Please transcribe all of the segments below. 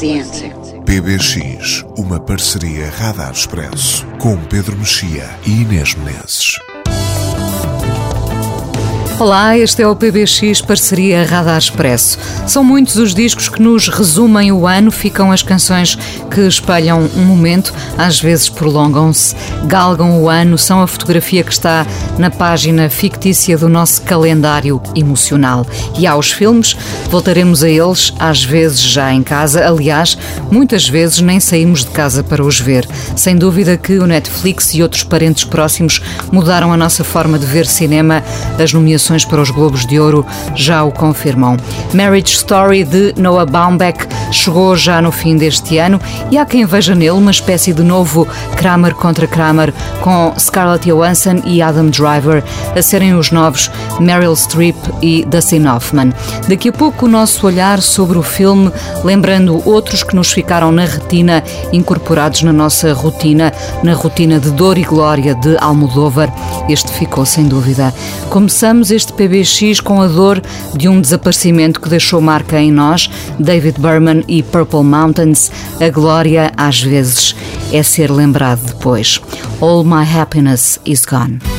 the answer? PBX, uma parceria Radar Expresso, com Pedro Mexia e Inês Menezes. Olá, este é o PBX Parceria Radar Expresso. São muitos os discos que nos resumem o ano, ficam as canções que espelham um momento, às vezes prolongam-se, galgam o ano, são a fotografia que está na página fictícia do nosso calendário emocional. E há os filmes, voltaremos a eles, às vezes já em casa, aliás, muitas vezes nem saímos de casa para os ver. Sem dúvida que o Netflix e outros parentes próximos mudaram a nossa forma de ver cinema, as nomeações para os Globos de Ouro já o confirmam. Marriage Story de Noah Baumbach chegou já no fim deste ano e há quem veja nele uma espécie de novo Kramer contra Kramer com Scarlett Johansson e Adam Driver a serem os novos Meryl Streep e Dustin Hoffman. Daqui a pouco o nosso olhar sobre o filme, lembrando outros que nos ficaram na retina, incorporados na nossa rotina, na rotina de dor e glória de Almodóvar. Este ficou sem dúvida. Começamos este PBX com a dor de um desaparecimento que deixou marca em nós, David Berman e Purple Mountains. A glória, às vezes, é ser lembrado depois. All my happiness is gone.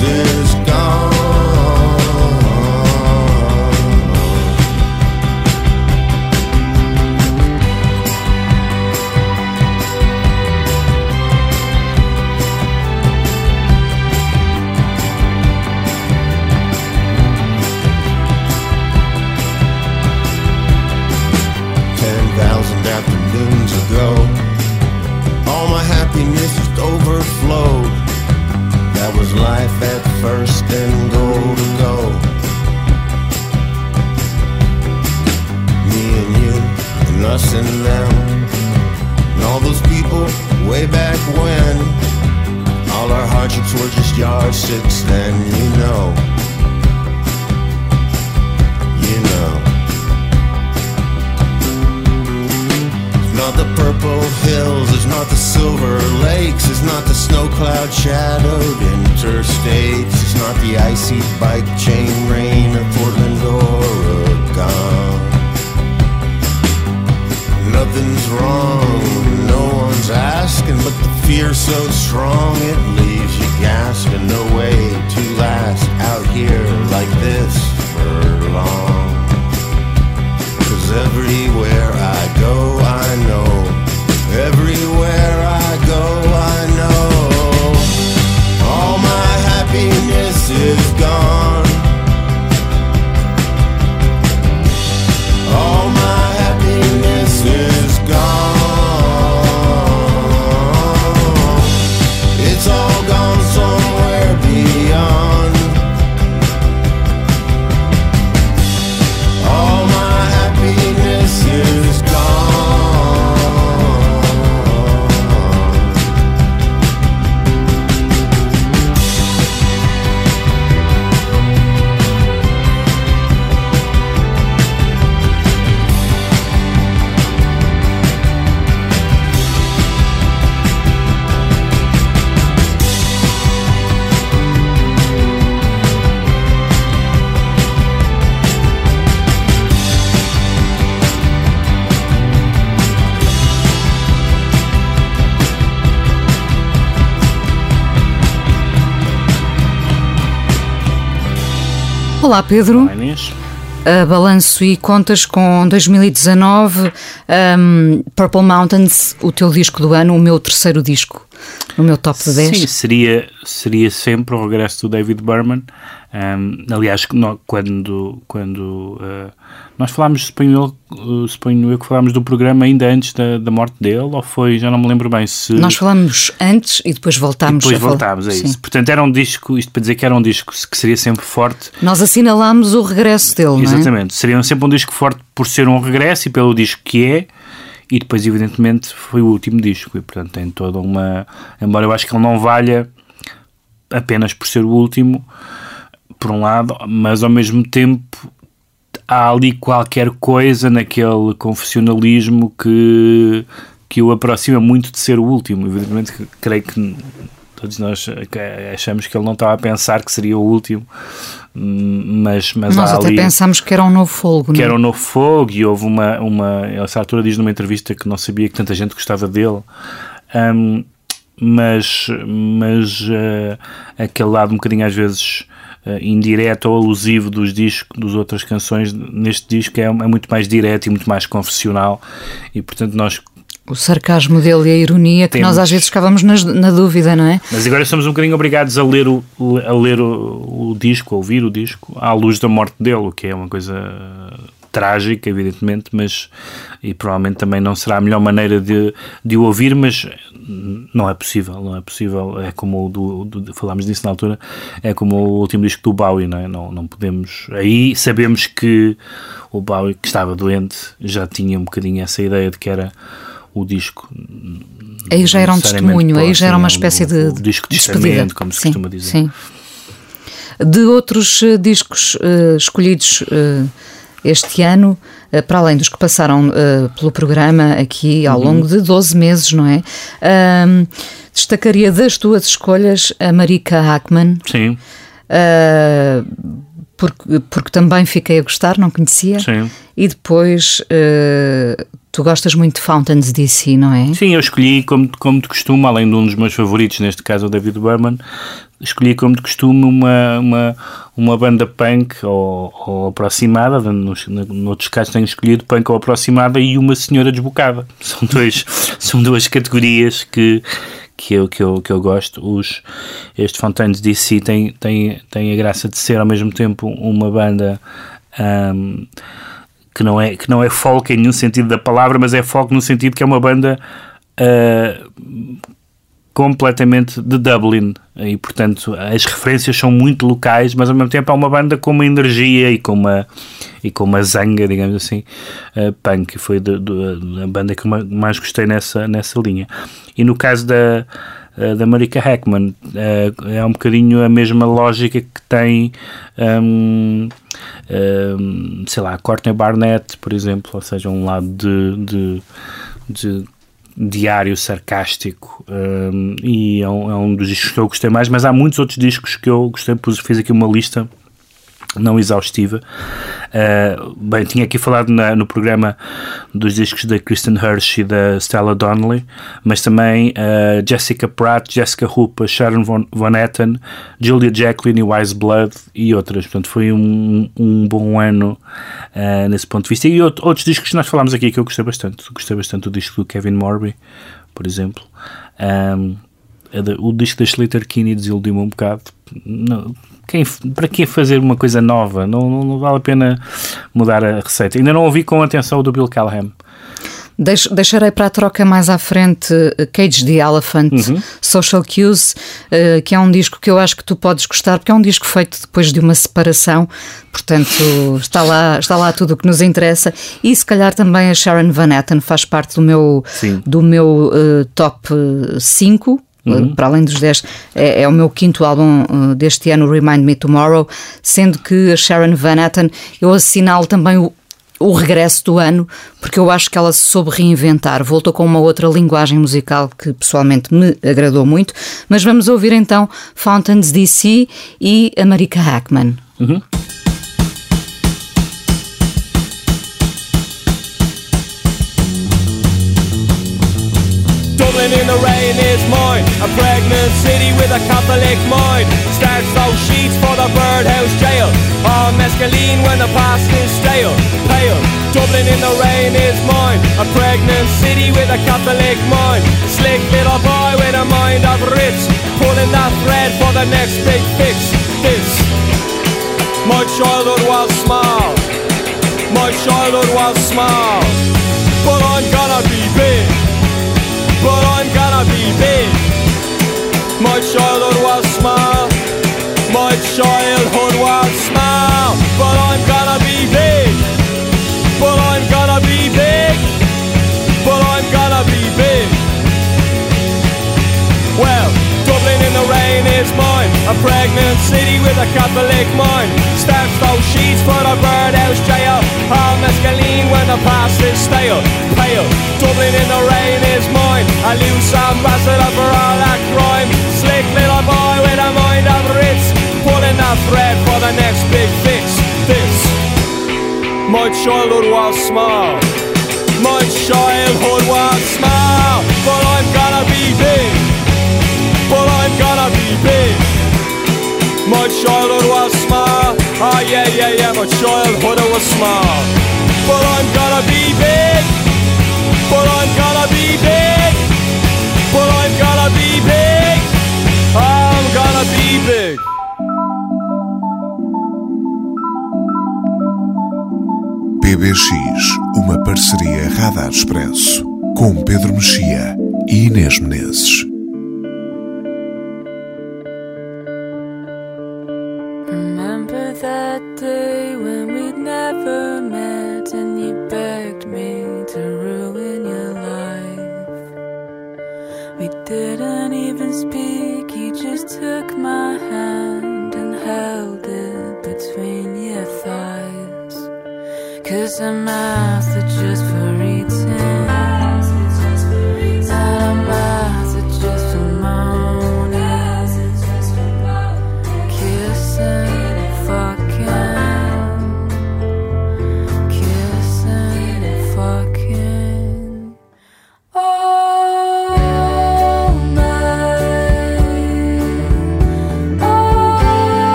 Happiness Olá, Pedro. Olá, Inês. Uh, balanço e contas com 2019, um, Purple Mountains, o teu disco do ano, o meu terceiro disco, no meu top de 10. Sim, seria, seria sempre o regresso do David Berman. Um, aliás, quando, quando uh, nós falámos, suponho eu, suponho eu que falámos do programa ainda antes da, da morte dele, ou foi, já não me lembro bem se... Nós falámos antes e depois voltámos e depois voltámos, é isso. Portanto, era um disco, isto para dizer que era um disco que seria sempre forte. Nós assinalámos o regresso dele, Exatamente, é? seria sempre um disco forte por ser um regresso e pelo disco que é, e depois, evidentemente, foi o último disco, e portanto tem toda uma... Embora eu acho que ele não valha apenas por ser o último por um lado, mas ao mesmo tempo há ali qualquer coisa naquele confessionalismo que, que o aproxima muito de ser o último. Evidentemente, creio que todos nós achamos que ele não estava a pensar que seria o último, mas, mas nós até ali, pensámos que era um novo fogo, que não? era um novo fogo e houve uma, uma essa altura diz numa entrevista que não sabia que tanta gente gostava dele. Um, mas, mas uh, aquele lado um bocadinho às vezes uh, indireto ou alusivo dos discos, das outras canções, neste disco é, é, muito mais direto e muito mais confessional e portanto nós o sarcasmo dele e a ironia que Temos. nós às vezes ficávamos na, na, dúvida, não é? Mas agora somos um bocadinho obrigados a ler, o, a ler o, o disco, a ouvir o disco, à luz da morte dele, o que é uma coisa trágica, evidentemente, mas e provavelmente também não será a melhor maneira de, de o ouvir, mas não é possível, não é possível. É como o do, do, falámos disso na altura, é como o último disco do Bowie, não é? Não, não podemos. Aí sabemos que o Bowie, que estava doente, já tinha um bocadinho essa ideia de que era o disco. Aí já era um testemunho, aí já era uma espécie de, o, o disco de despedida, como se sim, costuma dizer. Sim. De outros uh, discos uh, escolhidos uh, este ano, eh, para além dos que passaram pelo programa aqui ao uhum. longo de 12 meses, não é? Destacaria das tuas escolhas a Marika Hackman. Sim. Uh, porque, porque também fiquei a gostar, não conhecia. Sim. E depois uh, tu gostas muito de Fountains DC, não é? Sim, eu escolhi, como, como de costume, além de um dos meus favoritos, neste caso o David Berman, escolhi como de costume uma, uma, uma banda punk ou, ou aproximada, nos, noutros casos tenho escolhido punk ou aproximada e uma senhora desbocada. São, dois, são duas categorias que, que, eu, que, eu, que eu gosto. Os, este Fontaines DC tem, tem, tem a graça de ser ao mesmo tempo uma banda um, que, não é, que não é folk em nenhum sentido da palavra, mas é folk no sentido que é uma banda uh, completamente de Dublin e portanto as referências são muito locais mas ao mesmo tempo é uma banda com uma energia e com uma e com uma zanga digamos assim uh, punk. Foi a banda que mais gostei nessa nessa linha. E no caso da uh, da Marika Hackman uh, é um bocadinho a mesma lógica que tem um, um, sei lá Courtney Barnett por exemplo ou seja um lado de, de, de diário sarcástico um, e é um, é um, dos discos que eu gostei mais, mas há muitos outros discos que eu gostei, fiz aqui uma lista não exaustiva. Uh, bem, tinha aqui falado na, no programa dos discos da Kristen Hirsch e da Stella Donnelly, mas também uh, Jessica Pratt, Jessica Hooper, Sharon Von, Von Etten, Julia Jacqueline e Wise Blood e outras. Portanto, foi um, um bom ano uh, nesse ponto de vista. E outro, outros discos que nós falámos aqui que eu gostei bastante. Gostei bastante do disco do Kevin Morby, por exemplo. Um, o disco da Slater Kinney desiludiu-me um bocado. Não, quem, para que fazer uma coisa nova? Não, não, não, vale a pena mudar a receita. Ainda não ouvi com atenção o do Bill Callahan. deixarei para a troca mais à frente eh, Cage the Elephant, uhum. Social Cues, uh, que é um disco que eu acho que tu podes gostar, porque é um disco feito depois de uma separação, portanto está lá, está lá tudo o que nos interessa. E se calhar também a Sharon Van Etten faz parte do meu, do meu uh, top 5 Uhum. Para além dos 10, é, é, o meu quinto álbum uh, deste ano, Remind Me Tomorrow, sendo que a Sharon Van Etten, eu assinalo também o, o regresso do ano, porque eu acho que ela se soube reinventar, voltou com uma outra linguagem musical que pessoalmente me agradou muito. Mas vamos ouvir então Fountains DC e a Marika Hackman. Uhum. A Catholic mind. Starts those sheets for the birdhouse jail. All mescaline when the past is stale. Pale. Dublin in the rain is mine. A pregnant city with a Catholic mind. Slick little boy with a mind of rich. Pulling that thread for the next big fix. This. My childhood was small. My childhood was small. But I'm gonna be big. But I'm gonna be big. My childhood was small. My childhood A pregnant city with a Catholic mind. Starts those sheets for the birdhouse jail. All mescaline when the past is stale. Pale. Dublin in the rain is mine. A loose ambassador for all that crime. Slick little boy with a mind of Ritz. Pulling that thread for the next big fix. This. My childhood was small. My childhood My childhood was small. Oh yeah, yeah, yeah. My childhood was small. But I'm gonna be big. But I'm gonna be. PBX, uma parceria Radar Expresso, com Pedro Mexia e Inês Menezes.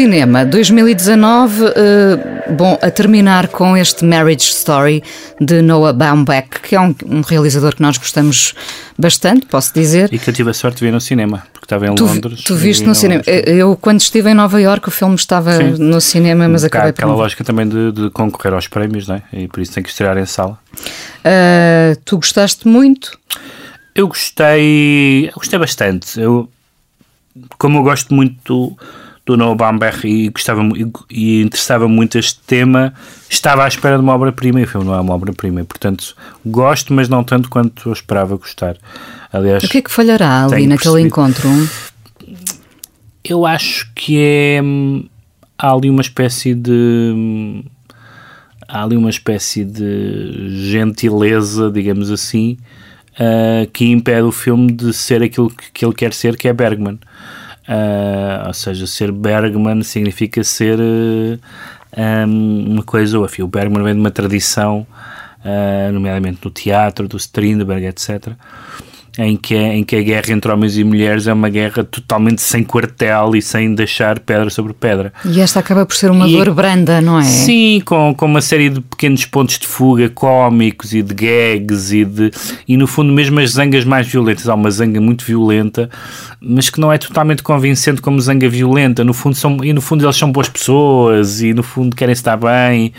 Cinema, 2019, uh, bom, a terminar com este Marriage Story de Noah Baumbach, que é um, um, realizador que nós gostamos bastante, posso dizer. E que eu tive a sorte de ver no cinema, porque estava em tu, Londres. Tu viste no cinema. Eu, quando estive em Nova York, o filme estava Sim. no cinema, mas acabei por. aquela lógica também de, de, concorrer aos prémios, não é? E por isso tem que estrear em sala. Uh, tu gostaste muito? Eu gostei, eu gostei bastante. Eu, como eu gosto muito do Noah Baumbach e gostava e, e interessava muito este tema, estava à espera de uma obra-prima e o filme não é uma obra-prima. Portanto, gosto, mas não tanto quanto eu esperava gostar. Aliás, o que é que falhará ali naquele percebido. encontro? Eu acho que é. Há ali uma espécie de. Há ali uma espécie de gentileza, digamos assim, uh, que impede o filme de ser aquilo que, que ele quer ser, que é Bergman. Uh, ou seja, ser Bergman significa ser uh, um, uma coisa ou afim. O Bergman vem de uma tradição, uh, nomeadamente no teatro, do Strindberg, etc em que, é, em que a guerra entre homens e mulheres é uma guerra totalmente sem quartel e sem deixar pedra sobre pedra. E esta acaba por ser uma e, dor branda, não é? Sim, com, com uma série de pequenos pontos de fuga cómicos e de gags e, de, e no fundo mesmo as zangas mais violentas. Há uma zanga muito violenta, mas que não é totalmente convincente como zanga violenta. No fundo são, e no fundo eles são boas pessoas e no fundo querem estar bem.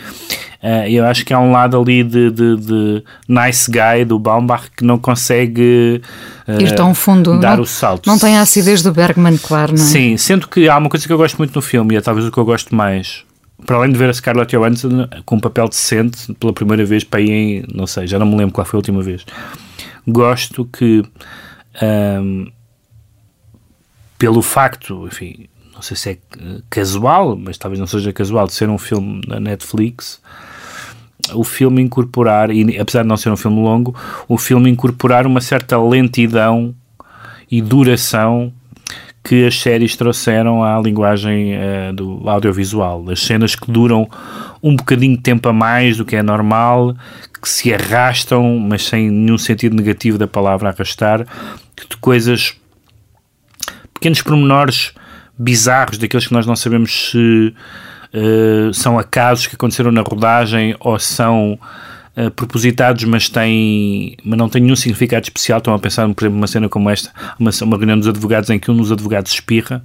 Uh, eu acho que há um lado ali de, de, de nice guy do Baumbach que não consegue uh, ir tão fundo, dar não, o salto. Não tem a acidez do Bergman, claro, não é? Sim, sendo que há uma coisa que eu gosto muito no filme e é talvez o que eu gosto mais. Para além de ver a Scarlett Johansson com um papel decente pela primeira vez para ir em, não sei, já não me lembro qual foi a última vez. Gosto que um, pelo facto, enfim, não sei se é casual, mas talvez não seja casual, de ser um filme da Netflix, o filme incorporar, e apesar de não ser um filme longo, o filme incorporar uma certa lentidão e duração que as séries trouxeram à linguagem uh, do audiovisual. As cenas que duram um bocadinho de tempo a mais do que é normal, que se arrastam, mas sem nenhum sentido negativo da palavra arrastar, de coisas, pequenos pormenores bizarros, daqueles que nós não sabemos se uh, são acasos que aconteceram na rodagem ou são uh, propositados, mas, têm, mas não têm nenhum significado especial. Estão a pensar, por exemplo, uma cena como esta, uma, uma reunião dos advogados em que um dos advogados espirra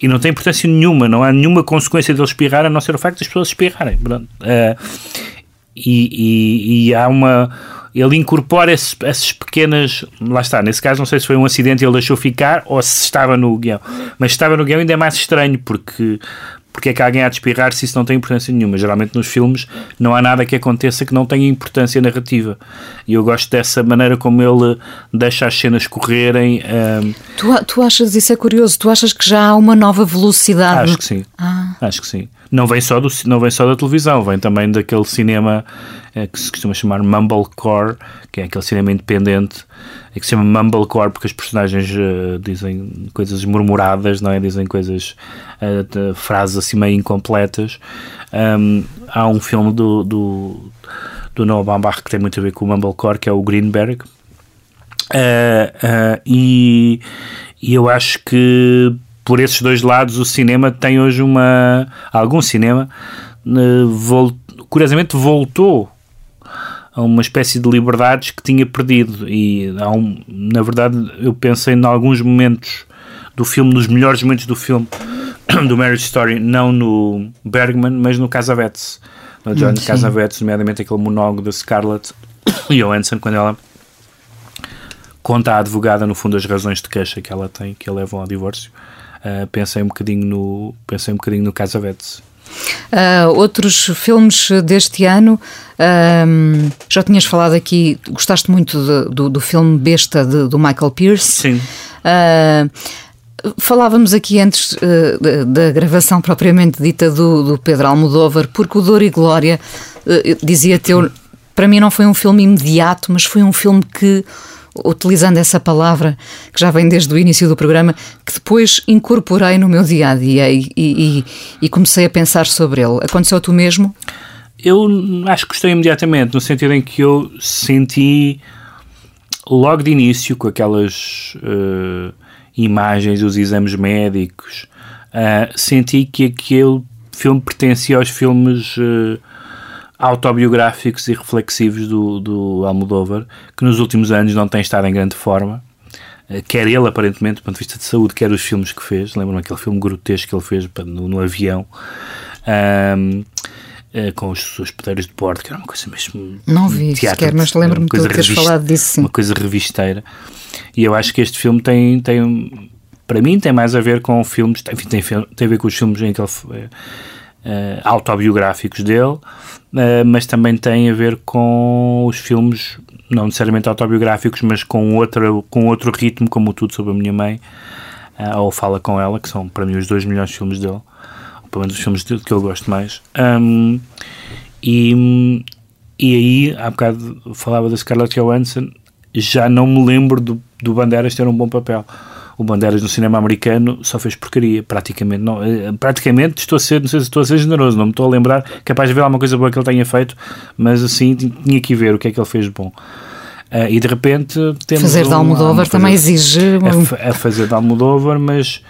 e não tem importância nenhuma, não há nenhuma consequência dele espirrar a não ser o facto das pessoas espirrarem. Uh, e, e, e há uma ele incorpora esses, essas pequenas. Lá está, nesse caso, não sei se foi um acidente e ele deixou ficar ou se estava no guião. Mas se estava no guião ainda é mais estranho, porque. Porque é que alguém há de espirrar se isso não tem importância nenhuma? Geralmente nos filmes não há nada que aconteça que não tenha importância narrativa. E eu gosto dessa maneira como ele deixa as cenas correrem. Um... Tu, tu achas, isso é curioso, tu achas que já há uma nova velocidade? Acho que sim. Ah. Acho que sim. Não vem, só do, não vem só da televisão, vem também daquele cinema é, que se costuma chamar Mumblecore, que é aquele cinema independente, é que se chama Mumblecore porque as personagens uh, dizem coisas murmuradas, não é? Dizem coisas, uh, frases assim meio incompletas. Um, há um filme do, do, do Noah Baumbach que tem muito a ver com o Mumblecore, que é o Greenberg. Uh, e, e eu acho que por esses dois lados o cinema tem hoje uma algum cinema curiosamente voltou a uma espécie de liberdades que tinha perdido. E há um, na verdade, eu pensei em alguns momentos do filme, nos melhores momentos do filme, do Marriage Story, não no Bergman, mas no Casavetes. No John hum, Casavetes, nomeadamente aquele monólogo da Scarlett Johansson, quando ela conta à advogada, no fundo, as razões de queixa que ela tem, que a levam ao divórcio. Uh, pensei um bocadinho no pensei um bocadinho no Casavetes Uh, outros filmes deste ano, uh, já tinhas falado aqui, gostaste muito de, do, do filme Besta de, do Michael Pierce. Sim. Uh, falávamos aqui antes da gravação propriamente dita do, do, Pedro Almodóvar, porque o Dor e Glória, dizia teu, para mim não foi um filme imediato, mas foi um filme que utilizando essa palavra que já vem desde o início do programa, que depois incorporei no meu dia a dia e, e, e comecei a pensar sobre ele. Aconteceu tu mesmo? Eu acho que gostei imediatamente, no sentido em que eu senti logo de início com aquelas uh, imagens dos exames médicos uh, senti que aquele filme pertencia aos filmes uh, autobiográficos e reflexivos do, do Almodóvar, que nos últimos anos não tem estado em grande forma. Uh, quer ele, aparentemente, do ponto de vista de saúde, quer os filmes que fez. Lembram aquele filme grotesco que ele fez no, no avião. Um, Uh, com os hospedeiros de bordo, que era uma coisa mesmo. Não vi sequer, mas lembro-me de teres falado disso, sim. Uma coisa revisteira. E eu acho que este filme tem, tem para mim, tem mais a ver com filmes, enfim, tem, tem a ver com os filmes em que ele, uh, autobiográficos dele, uh, mas também tem a ver com os filmes, não necessariamente autobiográficos, mas com, outra, com outro ritmo, como Tudo sobre a Minha Mãe, uh, ou Fala com Ela, que são para mim os dois melhores filmes dele pelo menos os filmes que eu gosto mais. Um, e, e aí, há bocado falava da Scarlett Johansson, já não me lembro do, do Bandeiras ter um bom papel. O Bandeiras no cinema americano só fez porcaria, praticamente. Não, eh, praticamente estou a ser, não sei se estou a ser generoso, não me estou a lembrar, capaz de ver alguma coisa boa que ele tenha feito, mas assim tinha que ver o que é que ele fez de bom. Uh, e de repente temos. Fazer um, de Almodóvar também exige. A, a, fazer de Almodóvar, mas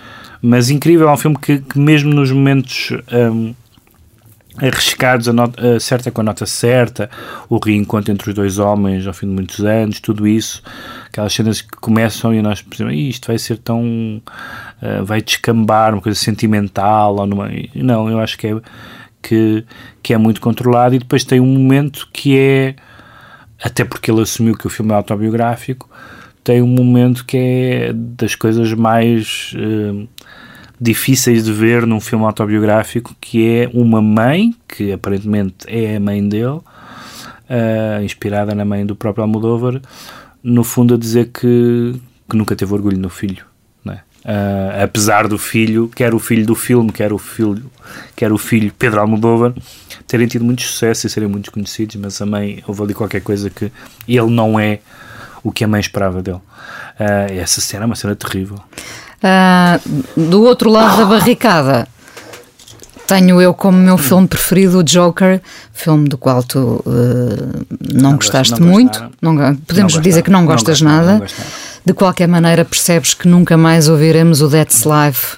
mas incrível, é um filme que, que mesmo nos momentos um, arriscados, a nota, certa com a nota certa, o reencontro entre os dois homens ao fim de muitos anos, tudo isso, aquelas cenas que começam e nós pensamos, isto vai ser tão. Uh, vai descambar, uma coisa sentimental, ou numa... não, eu acho que é, que, que é muito controlado e depois tem um momento que é, até porque ele assumiu que o filme é autobiográfico, tem um momento que é das coisas mais uh, difíceis de ver num filme autobiográfico, que é uma mãe, que aparentemente é a mãe dele, uh, inspirada na mãe do próprio Almodóvar, no fundo a dizer que, que nunca teve orgulho no filho. Uh, apesar do filho, quer o filho do filme, quer o filho, quer o filho Pedro Almodóvar, terem tido muito sucesso e serem muito conhecidos, mas a mãe, houve ali qualquer coisa que ele não é o que a mãe esperava dele. Uh, essa cena é uma cena terrível. Uh, do outro lado da barricada, tenho eu como meu filme preferido o Joker, filme do qual tu uh, não, não, gostaste não muito. Não, podemos dizer que não gostas nada. De qualquer maneira, percebes que nunca mais ouviremos o That's Life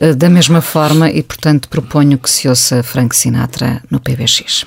uh, da mesma forma e, portanto, proponho que se ouça Frank Sinatra no PBX.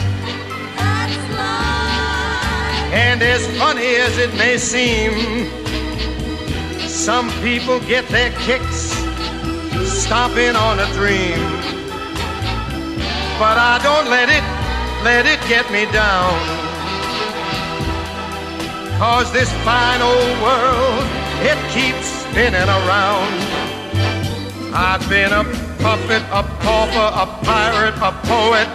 And as funny as it may seem, some people get their kicks stomping on a dream. But I don't let it, let it get me down. Cause this fine old world, it keeps spinning around. I've been a puppet, a pauper, a pirate, a poet,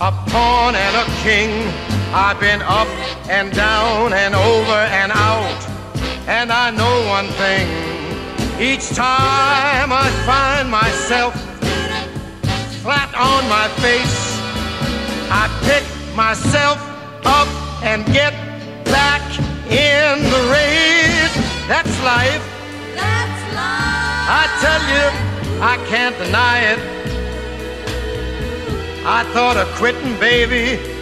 a pawn and a king. I've been up and down and over and out. And I know one thing. Each time I find myself flat on my face, I pick myself up and get back in the race. That's life. That's life. I tell you, I can't deny it. I thought of quitting, baby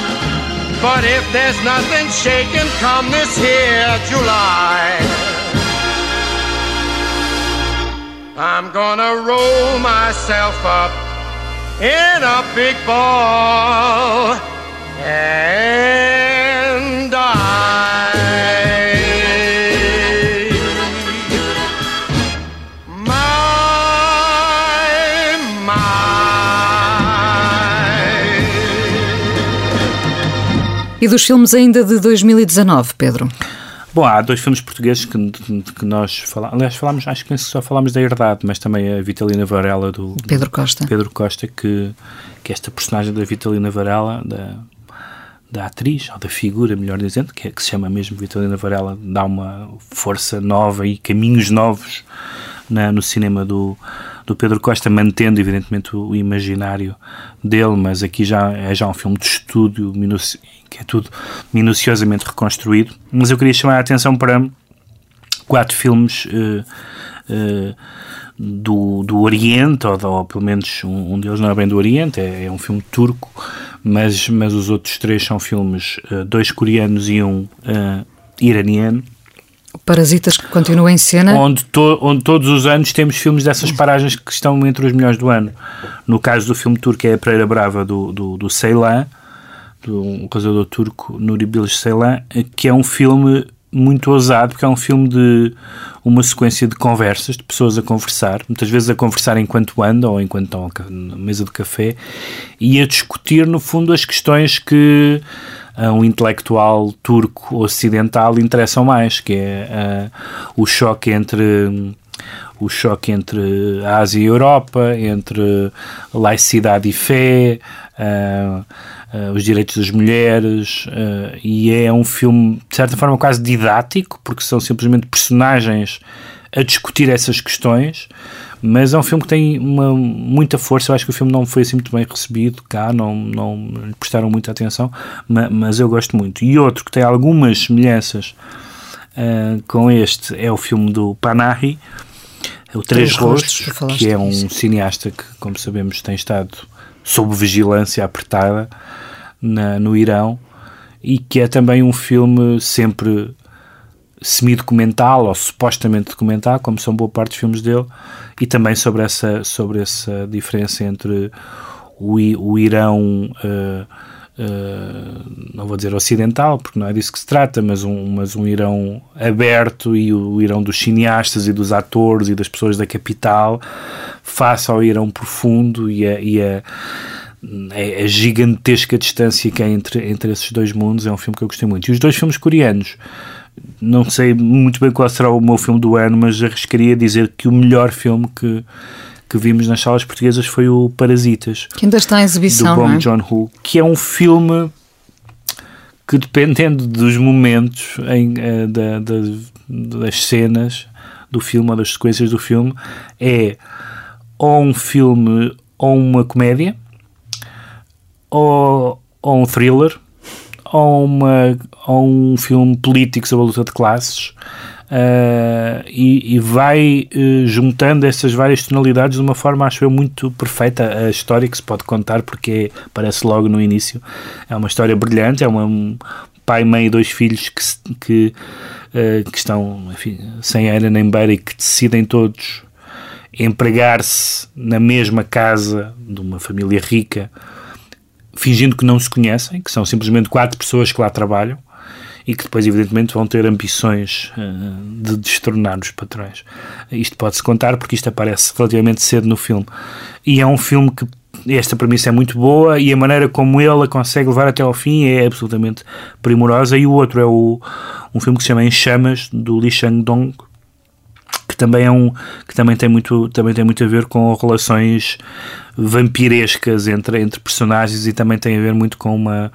But if there's nothing shaking come this here July, I'm gonna roll myself up in a big ball. And E dos filmes ainda de 2019, Pedro? Bom, há dois filmes portugueses que, que nós falamos. Aliás, falámos, acho que só falámos da Herdade, mas também a Vitalina Varela do Pedro Costa. Pedro Costa, que, que esta personagem da Vitalina Varela, da, da atriz, ou da figura, melhor dizendo, que, é, que se chama mesmo Vitalina Varela, dá uma força nova e caminhos novos na, no cinema do, do Pedro Costa, mantendo evidentemente o, imaginário dele, mas aqui já é já um filme de estúdio que é tudo minuciosamente reconstruído. Mas eu queria chamar a atenção para quatro filmes uh, uh, do, do Oriente, ou, ou pelo menos um, um, deles não é bem do Oriente, é, é, um filme turco, mas, mas os outros três são filmes, uh, dois coreanos e um iraniano. Parasitas que continua em cena. Onde, to, onde todos os anos temos filmes dessas paragens que estão entre os melhores do ano. No caso do filme turco é a Pereira Brava do, do, do Ceylan, do realizador turco Nuri Bilge Ceylan, que é um filme muito ousado, porque é um filme de uma sequência de conversas, de pessoas a conversar, muitas vezes a conversar enquanto andam ou enquanto estão na mesa de café, e a discutir, no fundo, as questões que a um intelectual turco ocidental interessam mais, que é uh, o choque entre o choque entre a Ásia e a Europa, entre laicidade e fé, uh, uh, os direitos das mulheres, uh, e é um filme, de certa forma, quase didático, porque são simplesmente personagens a discutir essas questões, mas é um filme que tem uma, muita força. Eu acho que o filme não foi assim muito bem recebido cá, não, não lhe prestaram muita atenção, mas, mas, eu gosto muito. E outro que tem algumas semelhanças uh, com este é o filme do Panahi, o Três, Três Rostos, Rostos que é um cineasta que, como sabemos, tem estado sob vigilância apertada na, no Irão e que é também um filme sempre semi-documental ou supostamente documental, como são boa parte dos filmes dele, e também sobre essa, sobre essa diferença entre o, o Irão, uh, uh, não vou dizer ocidental, porque não é disso que se trata, mas um, mas um Irão aberto e o, o Irão dos cineastas e dos atores e das pessoas da capital, face ao Irão profundo e a, e a a, a gigantesca distância que há entre, entre esses dois mundos é um filme que eu gostei muito. E os dois filmes coreanos, não sei muito bem qual será o meu filme do ano, mas arriscaria dizer que o melhor filme que, que vimos nas salas portuguesas foi o Parasitas. Que ainda está em exibição, do Bong é? Joon-ho, que é um filme que dependendo dos momentos em, uh, da, da, das cenas do filme ou das sequências do filme é ou um filme ou uma comédia ou, ou um thriller ou, uma, ou um filme político sobre a luta de classes uh, e, e, vai uh, juntando essas várias tonalidades de uma forma, acho eu, muito perfeita. A história que se pode contar, porque parece logo no início, é uma história brilhante, é uma, um pai, mãe e dois filhos que, que, uh, que estão enfim, sem era nem beira e que decidem todos empregar-se na mesma casa de uma família rica fingindo que não se conhecem, que são simplesmente quatro pessoas que lá trabalham e que depois, evidentemente, vão ter ambições uh, de destronar os patrões. Isto pode-se contar porque isto aparece relativamente cedo no filme. E é um filme que esta premissa é muito boa e a maneira como ele a consegue levar até ao fim é absolutamente primorosa. E o outro é o, um filme que se chama Em Chamas, do Lee Chang-dong, que também é um que também tem muito também tem muito a ver com relações vampirescas entre entre personagens e também tem a ver muito com uma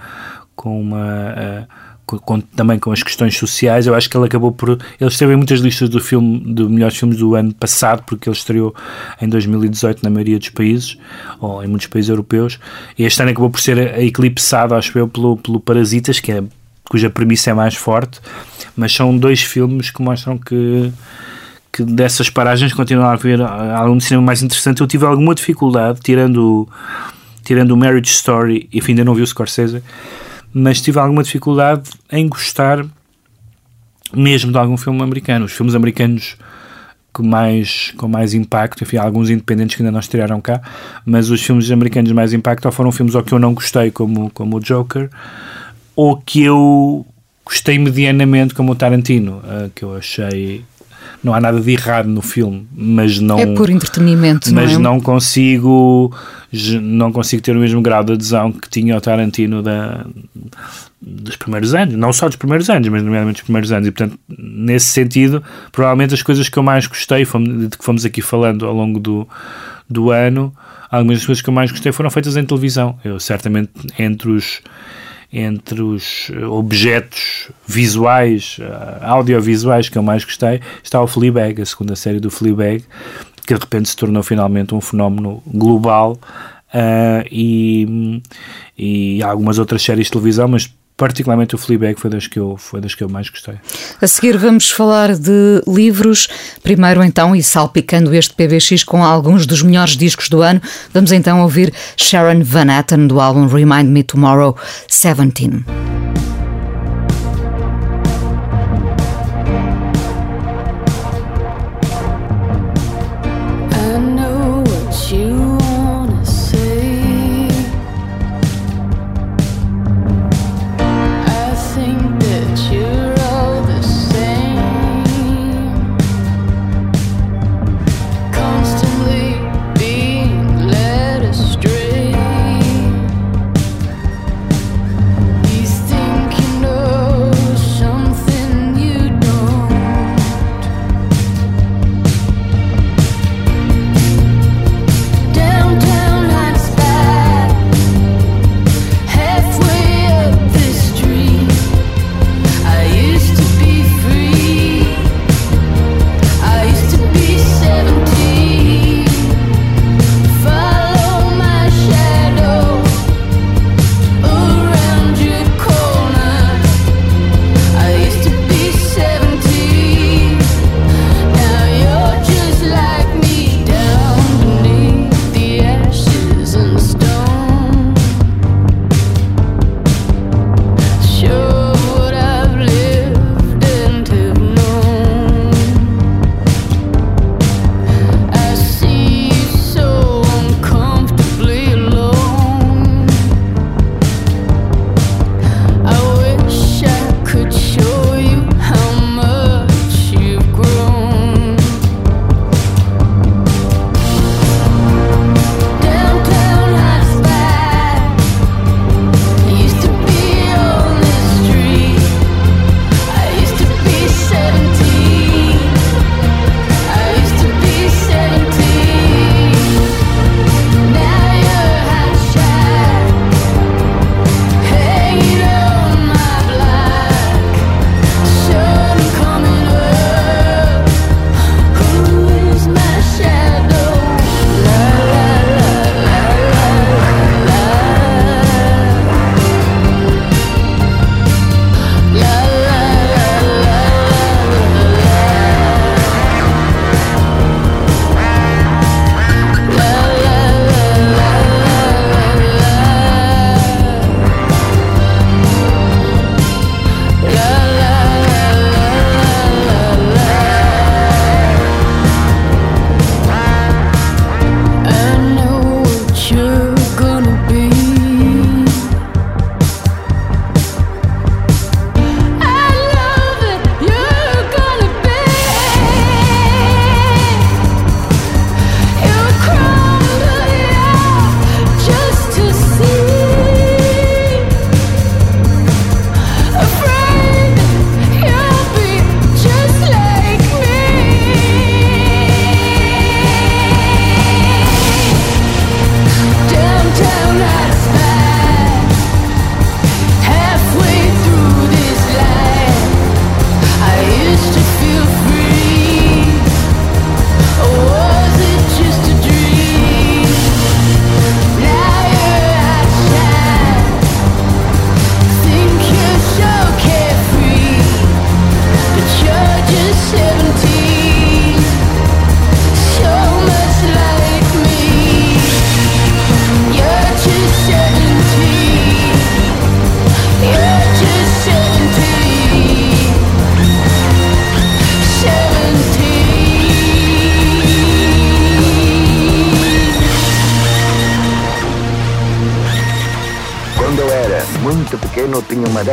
com uma uh, com, com, também com as questões sociais. Eu acho que ele acabou por ele esteve em muitas listas do filme de melhores filmes do ano passado porque ele estreou em 2018 na maioria dos países ou em muitos países europeus. E este ano acabou por ser eclipsado acho eu pelo, pelo Parasitas que é cuja premissa é mais forte. Mas são dois filmes que mostram que que dessas paragens continua a haver algum cinema mais interessante. Eu tive alguma dificuldade, tirando tirando o Marriage Story, enfim, ainda não vi o Scorsese, mas tive alguma dificuldade em gostar mesmo de algum filme americano. Os filmes americanos com mais, com mais impacto, enfim, há alguns independentes que ainda não estrearam cá, mas os filmes americanos de mais impacto foram filmes ou que eu não gostei, como, como o Joker, ou que eu gostei medianamente, como o Tarantino, uh, que eu achei não há nada de errado no filme, mas não é por entretenimento, mas não, é? não consigo não consigo ter o mesmo grau de adesão que tinha o Tarantino da, dos primeiros anos, não só dos primeiros anos, mas nomeadamente dos primeiros anos, e portanto, nesse sentido, provavelmente as coisas que eu mais gostei, de que fomos aqui falando ao longo do, do ano, algumas das coisas que eu mais gostei foram feitas em televisão. Eu certamente entre os entre os objetos visuais, eh, audiovisuais que eu mais gostei, está o Fleabag, a segunda série do Fleabag, que de repente se tornou finalmente um fenómeno global uh, e, e algumas outras séries de televisão, mas particularmente o Fleabag foi das que eu foi das que eu mais gostei. A seguir vamos falar de livros. Primeiro então e salpicando este PBX com alguns dos melhores discos do ano, vamos então ouvir Sharon Van Etten do álbum Remind Me Tomorrow 17.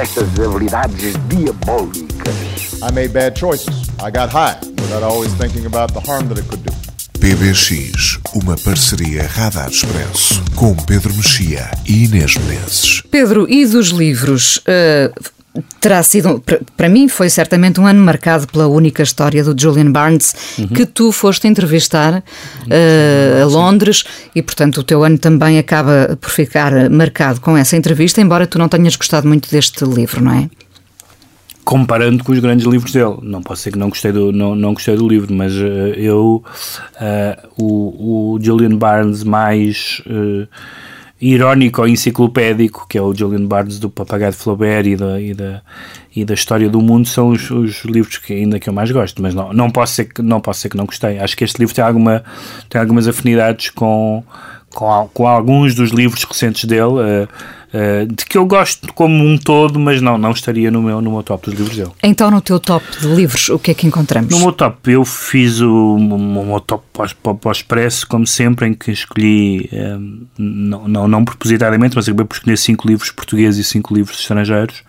Destas habilidades diabólicas. I made bad choices. I got high without always thinking about the harm that it could do. PBX, uma parceria Radar Expresso com Pedro Mexia e Inês Menezes. Pedro, e dos livros? Uh, terá sido, para- mim, foi certamente um ano marcado pela única história do Julian Barnes que tu foste entrevistar uh, a Londres e, portanto, o teu ano também acaba por ficar marcado com essa entrevista, embora tu não tenhas gostado muito deste livro, não é? comparando com os grandes livros dele. Não posso dizer que não gostei do, não, não gostei do livro, mas eh, eu, eh, o, o Julian Barnes mais irónico ou enciclopédico, que é o Julian Barnes do Papagaio de Flaubert e da, e da, e da História do Mundo, são os, os livros que ainda que eu mais gosto, mas não, não, posso ser que, não posso ser que não gostei. Acho que este livro tem, alguma, tem algumas afinidades com, com, com alguns dos livros recentes dele, eh, eh, de que eu gosto como um todo, mas não, não estaria no meu, no meu top dos livros dele. Então, no teu top de livros, o que é que encontramos? No meu top, eu fiz o, o meu top pós- pós- pós-expresso, como sempre, em que escolhi, eh, não, não, não propositadamente, mas acabei por escolher cinco livros portugueses e cinco livros estrangeiros.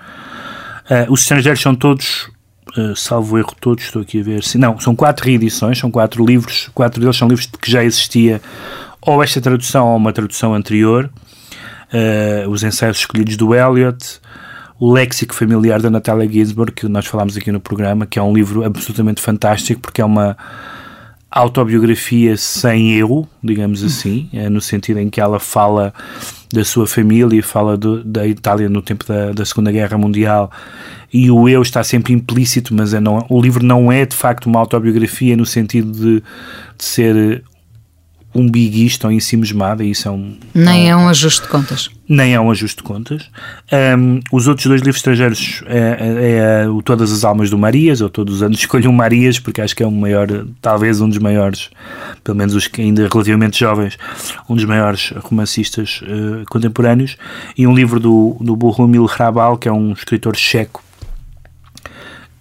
Eh, os estrangeiros são todos, eh, salvo erro todos, estou aqui a ver, se- não, são quatro reedições, são quatro livros, quatro deles são livros de que já existia ou esta tradução ou uma tradução anterior. Eh, os ensaios escolhidos do Eliot, o Léxico Familiar da Natália Ginsburg, que nós falámos aqui no programa, que é um livro absolutamente fantástico, porque é uma autobiografia sem eu, digamos assim, é no sentido em que ela fala da sua família fala do- da Itália no tempo da, da Segunda Guerra Mundial e o eu está sempre implícito, mas é não, o livro não é de facto uma autobiografia no sentido de, de ser um biguista ou ensimismado, e isso é um, Nem é um ajuste de contas. nem é um ajuste de contas. Um, os outros dois livros estrangeiros é, é- é o Todas as Almas do Marias, eu todos os anos escolho um Marias, porque acho que é o maior, talvez um dos maiores, pelo menos os que ainda relativamente jovens, um dos maiores romancistas eh, contemporâneos, e um livro do, do Bohumil Hrabal, que é um escritor checo,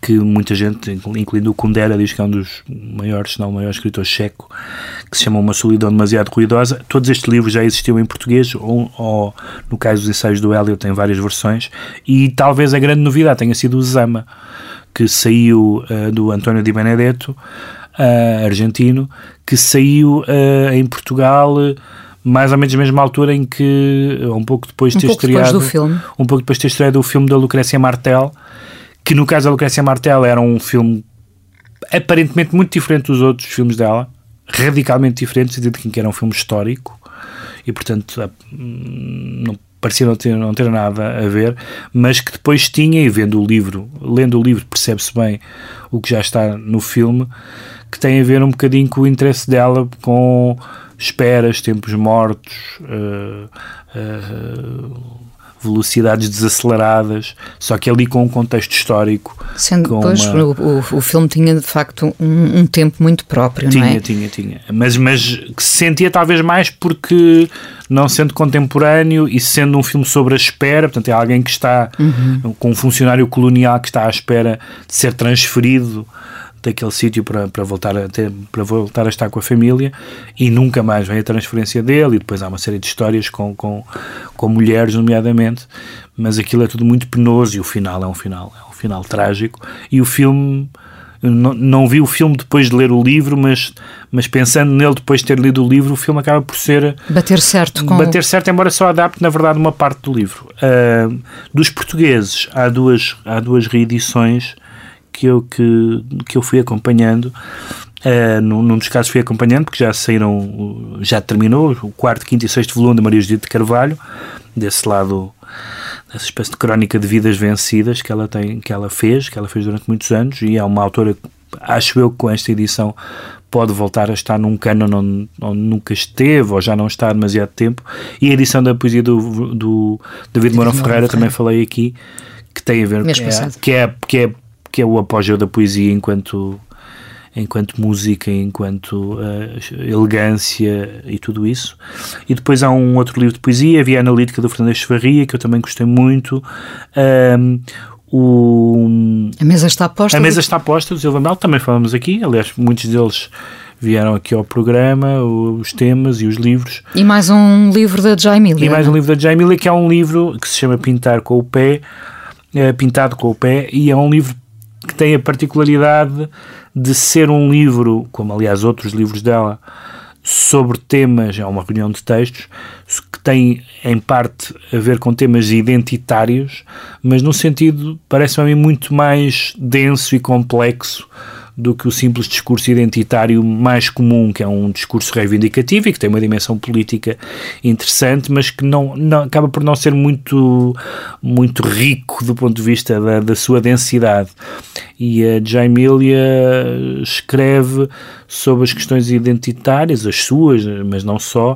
que muita gente, incluindo o Kundera, diz que é um dos maiores, se não o maior escritor checo, que se chama Uma Solidão Demasiado Ruidosa. Todos estes livros já existiam em português, ou, ou no caso dos ensaios do Hélio, tem várias versões, e talvez a grande novidade tenha sido o Zama, que saiu eh, do António Di Benedetto, eh, argentino, que saiu eh, em Portugal. mais ou menos na mesma altura em que, um pouco depois de Um ter pouco depois estreado do filme. um pouco depois de ter estreado o filme da Lucrécia Martel, que no caso da Lucrécia Martel era um filme aparentemente muito diferente dos outros filmes dela, radicalmente diferente, no sentido que era um filme histórico e portanto hum, não parecia não ter, não ter nada a ver, mas que depois tinha, e vendo o livro, lendo o livro percebe-se bem o que já está no filme, que tem a ver um bocadinho com o interesse dela com esperas, tempos mortos, eh, eh, velocidades desaceleradas, só que ali com um contexto histórico. Sendo depois, uma- o, o, filme tinha de facto um, um tempo muito próprio, não tinha, é? tinha, tinha. Mas, mas que se sentia talvez mais porque, não sendo contemporâneo e sendo um filme sobre a espera, portanto, é alguém que está Uhum. com um funcionário colonial que está à espera de ser transferido daquele sítio para, para, voltar a ter, para voltar a estar com a família e nunca mais vem a transferência dele e depois há uma série de histórias com, com, com mulheres nomeadamente mas aquilo é tudo muito penoso e o final é um final é um final trágico e o filme não, não vi o filme depois de ler o livro mas, mas pensando nele depois de ter lido o livro o filme acaba por ser Bater certo com. bater certo, embora só adapte, na verdade, uma parte do livro. Ah, dos portugueses, há duas, há duas reedições que eu, que, que eu fui acompanhando. Ah, num, num dos casos fui acompanhando, porque já saíram, já terminou o quarto, quinto e sexto volume de Maria Judite de Carvalho, desse lado dessa espécie de crónica de vidas vencidas que ela tem, que ela fez, que ela fez durante muitos anos, e é uma autora que acho eu que com esta edição pode voltar a estar num cano onde, onde nunca esteve ou já não está há demasiado tempo. E a edição da poesia do, do David Mourão Ferreira, também falei aqui, que tem a ver que é, que, é, que, é, que é o apogeu da poesia enquanto enquanto música, enquanto eh, elegância e tudo isso. E depois há um outro livro de poesia, a Via Analítica do Fernando Echevarria, que eu também gostei muito. Ahm, o, A mesa está posta. a mesa está posta do Silva Mel, também falamos aqui, aliás, muitos deles vieram aqui ao programa, os temas e os livros. E mais um livro da Jaimilia. E mais um livro da Jaimilia, que é um livro que se chama Pintar com o Pé, é, Pintado com o Pé, e é um livro que tem a particularidade de ser um livro, como aliás outros livros dela, sobre temas, é uma reunião de textos, que tem em parte a ver com temas identitários, mas no sentido, parece-me muito mais denso e complexo do que o simples discurso identitário mais comum, que é um discurso reivindicativo e que tem uma dimensão política interessante, mas que não, não acaba por não ser muito, muito rico do ponto de vista da, da sua densidade. E a Jaimilia escreve sobre as questões identitárias, as suas, mas não só,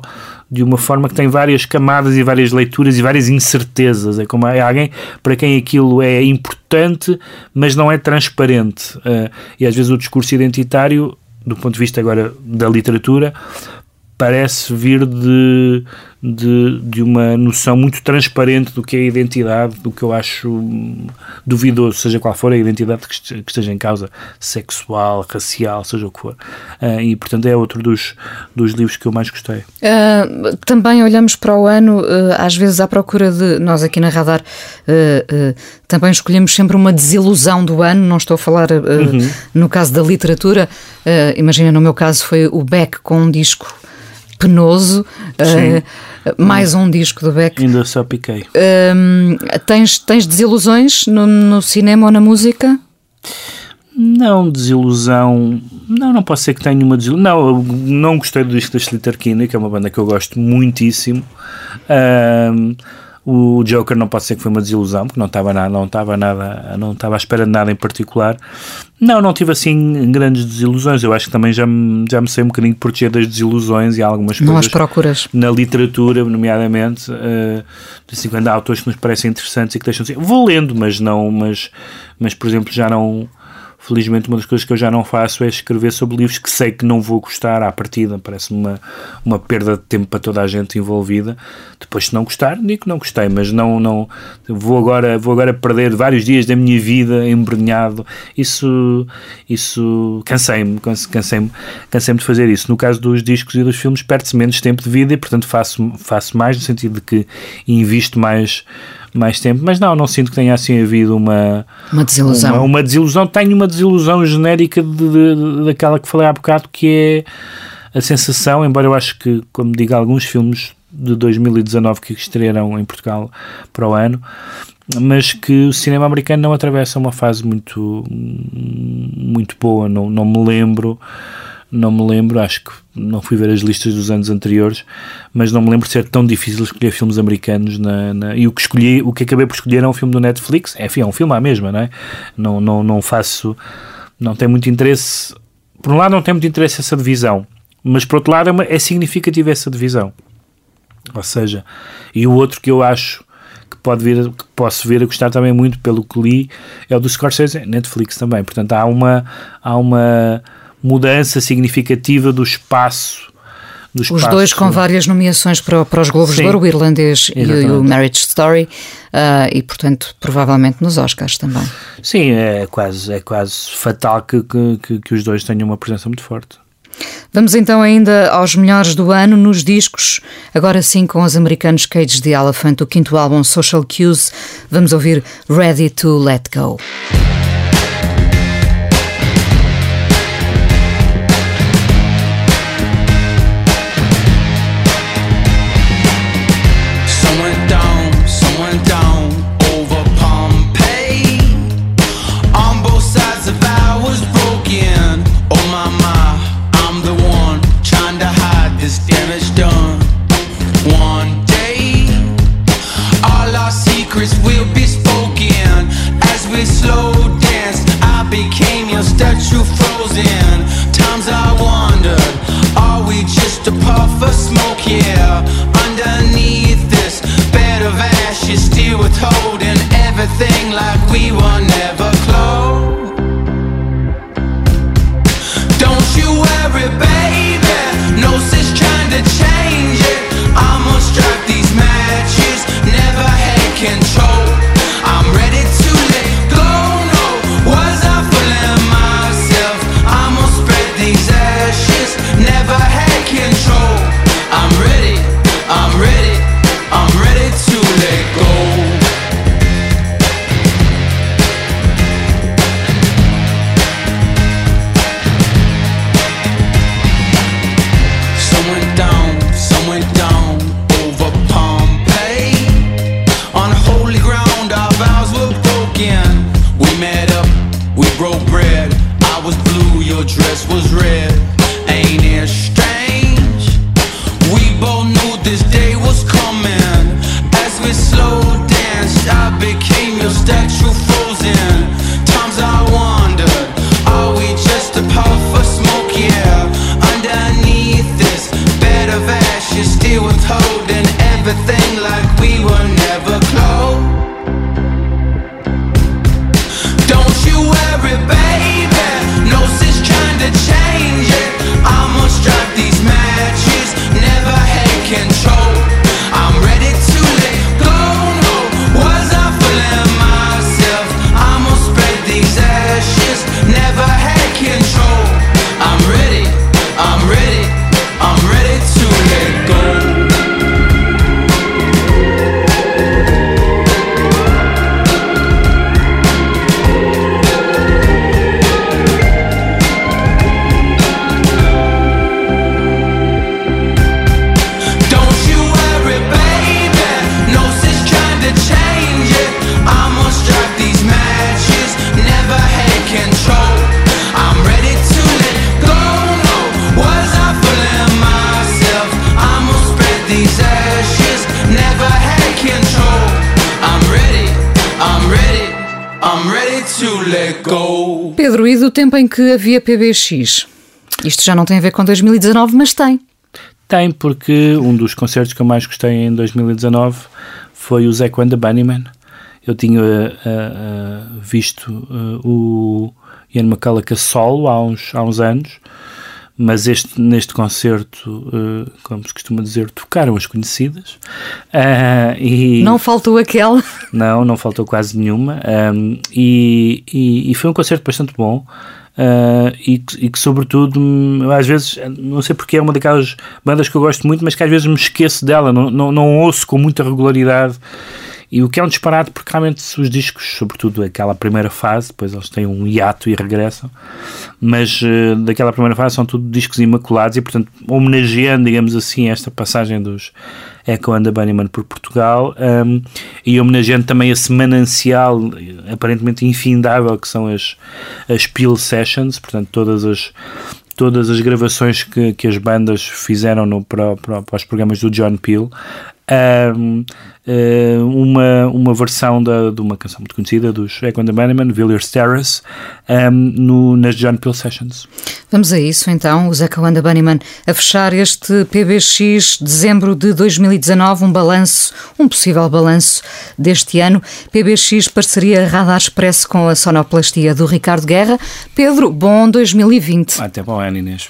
de uma forma que tem várias camadas e várias leituras e várias incertezas. É como é alguém para quem aquilo é importante, mas não é transparente. Uh, e às vezes o discurso identitário, do ponto de vista agora da literatura, parece vir de, de, de, uma noção muito transparente do que é a identidade, do que eu acho duvidoso, seja qual for a identidade que esteja em causa, sexual, racial, seja o que for. Uh, e, portanto, é outro dos, dos livros que eu mais gostei. Uh, também olhamos para o ano, uh, às vezes à procura de. Nós aqui na Radar também escolhemos sempre uma desilusão do ano, não estou a falar uhum. no caso da literatura, imagina no meu caso foi o Beck com um disco penoso. Uh, mais um disco do Beck. Ainda só piquei. Uh, tens, tens desilusões no, no cinema ou na música? Não, desilusão. Não, não posso ser que tenha uma desilusão. Não, não gostei do disco da Kinney, que é uma banda que eu gosto muitíssimo. Uh, o Joker não pode ser que foi uma desilusão, porque não estava nada, não estava nada, não estava à espera de nada em particular. Não, não tive assim grandes desilusões. Eu acho que também já me, já me sei um bocadinho proteger das desilusões e algumas não coisas. as procuras. Na literatura, nomeadamente, uh, assim, quando há autores que nos parecem interessantes e que deixam de ser. Vou lendo, mas não, mas, mas por exemplo, já não Felizmente, uma das coisas que eu já não faço é escrever sobre livros que sei que não vou gostar à partida. Parece-me uma, uma perda de tempo para toda a gente envolvida. Depois, se não gostar, digo que não gostei, mas não, não vou, agora, vou agora perder vários dias da minha vida embrenhado. Isso, isso cansei-me, cansei-me, cansei-me de fazer isso. No caso dos discos e dos filmes, perde-se menos tempo de vida e, portanto, faço, faço mais no sentido de que invisto mais mais tempo, mas não, não sinto que tenha assim havido uma uma desilusão. Uma, uma desilusão, tenho uma desilusão genérica de, de, de, daquela que falei há bocado, que é a sensação, embora eu acho que, como digo, alguns filmes de 2019 que estrearam em Portugal para o ano, mas que o cinema americano não atravessa uma fase muito muito boa, não, não me lembro não me lembro, acho que não fui ver as listas dos anos anteriores, mas não me lembro de ser tão difícil escolher filmes americanos na, na, e o que escolhi, o que acabei por escolher é um filme do Netflix, é, enfim, é um filme à mesma, não é? Não, não, não faço, não tem muito interesse, por um lado não tem muito interesse essa divisão, mas por outro lado é, uma, é significativa essa divisão, ou seja, e o outro que eu acho que pode vir, que posso vir a gostar também muito pelo que li é o do Scorsese, Netflix também, portanto há uma, há uma mudança significativa do espaço. Do espaço. Os dois com várias nomeações para, para os Globos Sim, de Ouro, o irlandês exatamente. e o Marriage Story, uh, e portanto, provavelmente nos Oscars também. Sim, é quase, é quase fatal que, que, que os dois tenham uma presença muito forte. Vamos então ainda aos melhores do ano nos discos, agora sim com os americanos Cage the Elephant, o quinto álbum Social Cues. Vamos ouvir Ready to Let Go. Statue frozen. Times I wondered, are we just a puff of smoke? Yeah, underneath this bed of ashes, still withholding everything like we were. Tempo em que havia PBX? Isto já não tem a ver com 2019, mas tem. Tem, porque um dos concertos que eu mais gostei em 2019 foi o Zack and the Bunnyman. Eu tinha uh, uh, visto uh, o Ian McCulloch a solo há uns, há uns anos, mas este, neste concerto, como se costuma dizer, tocaram as conhecidas. e Não faltou aquela. não, não faltou quase nenhuma. Um, e, e, e foi um concerto bastante bom. Uh, e, que, e que, sobretudo, hum, às vezes, não sei porque é uma daquelas bandas que eu gosto muito, mas que às vezes me esqueço dela, não, não, não ouço com muita regularidade. E o que é um disparate, porque realmente os discos, sobretudo aquela primeira fase, depois eles têm um hiato e regressam, mas uh, daquela primeira fase são tudo discos imaculados e, portanto, homenageando, digamos assim, esta passagem dos Echo and the Bunnyman por Portugal um, e homenageando também esse manancial aparentemente infindável que são as, as Peel Sessions, portanto, todas as todas as gravações que, que as bandas fizeram no, para, para, para os programas do John Peel um, uma, uma versão da, de uma canção muito conhecida dos Echo and the Bunnymen, Villiers Terrace, um, no, nas John Peel Sessions. Vamos a isso então, os Echo and the Bunnymen a fechar este PBX dezembro de 2019, um balanço, um possível balanço deste ano. PBX parceria Radar Expresso com a sonoplastia do Ricardo Guerra. Pedro, bom 2020. Até o ano, Inês.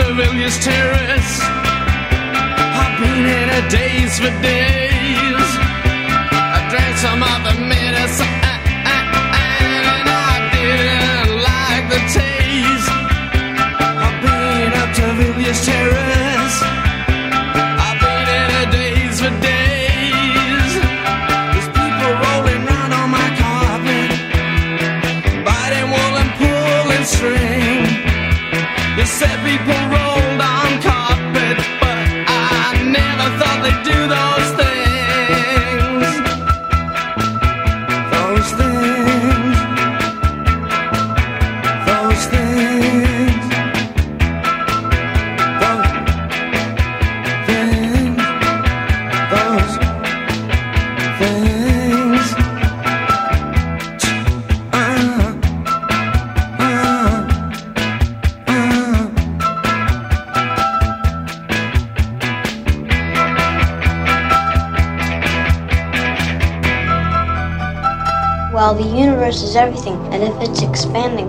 Up Terrace. I've been in a daze for days. I drank some of the medicine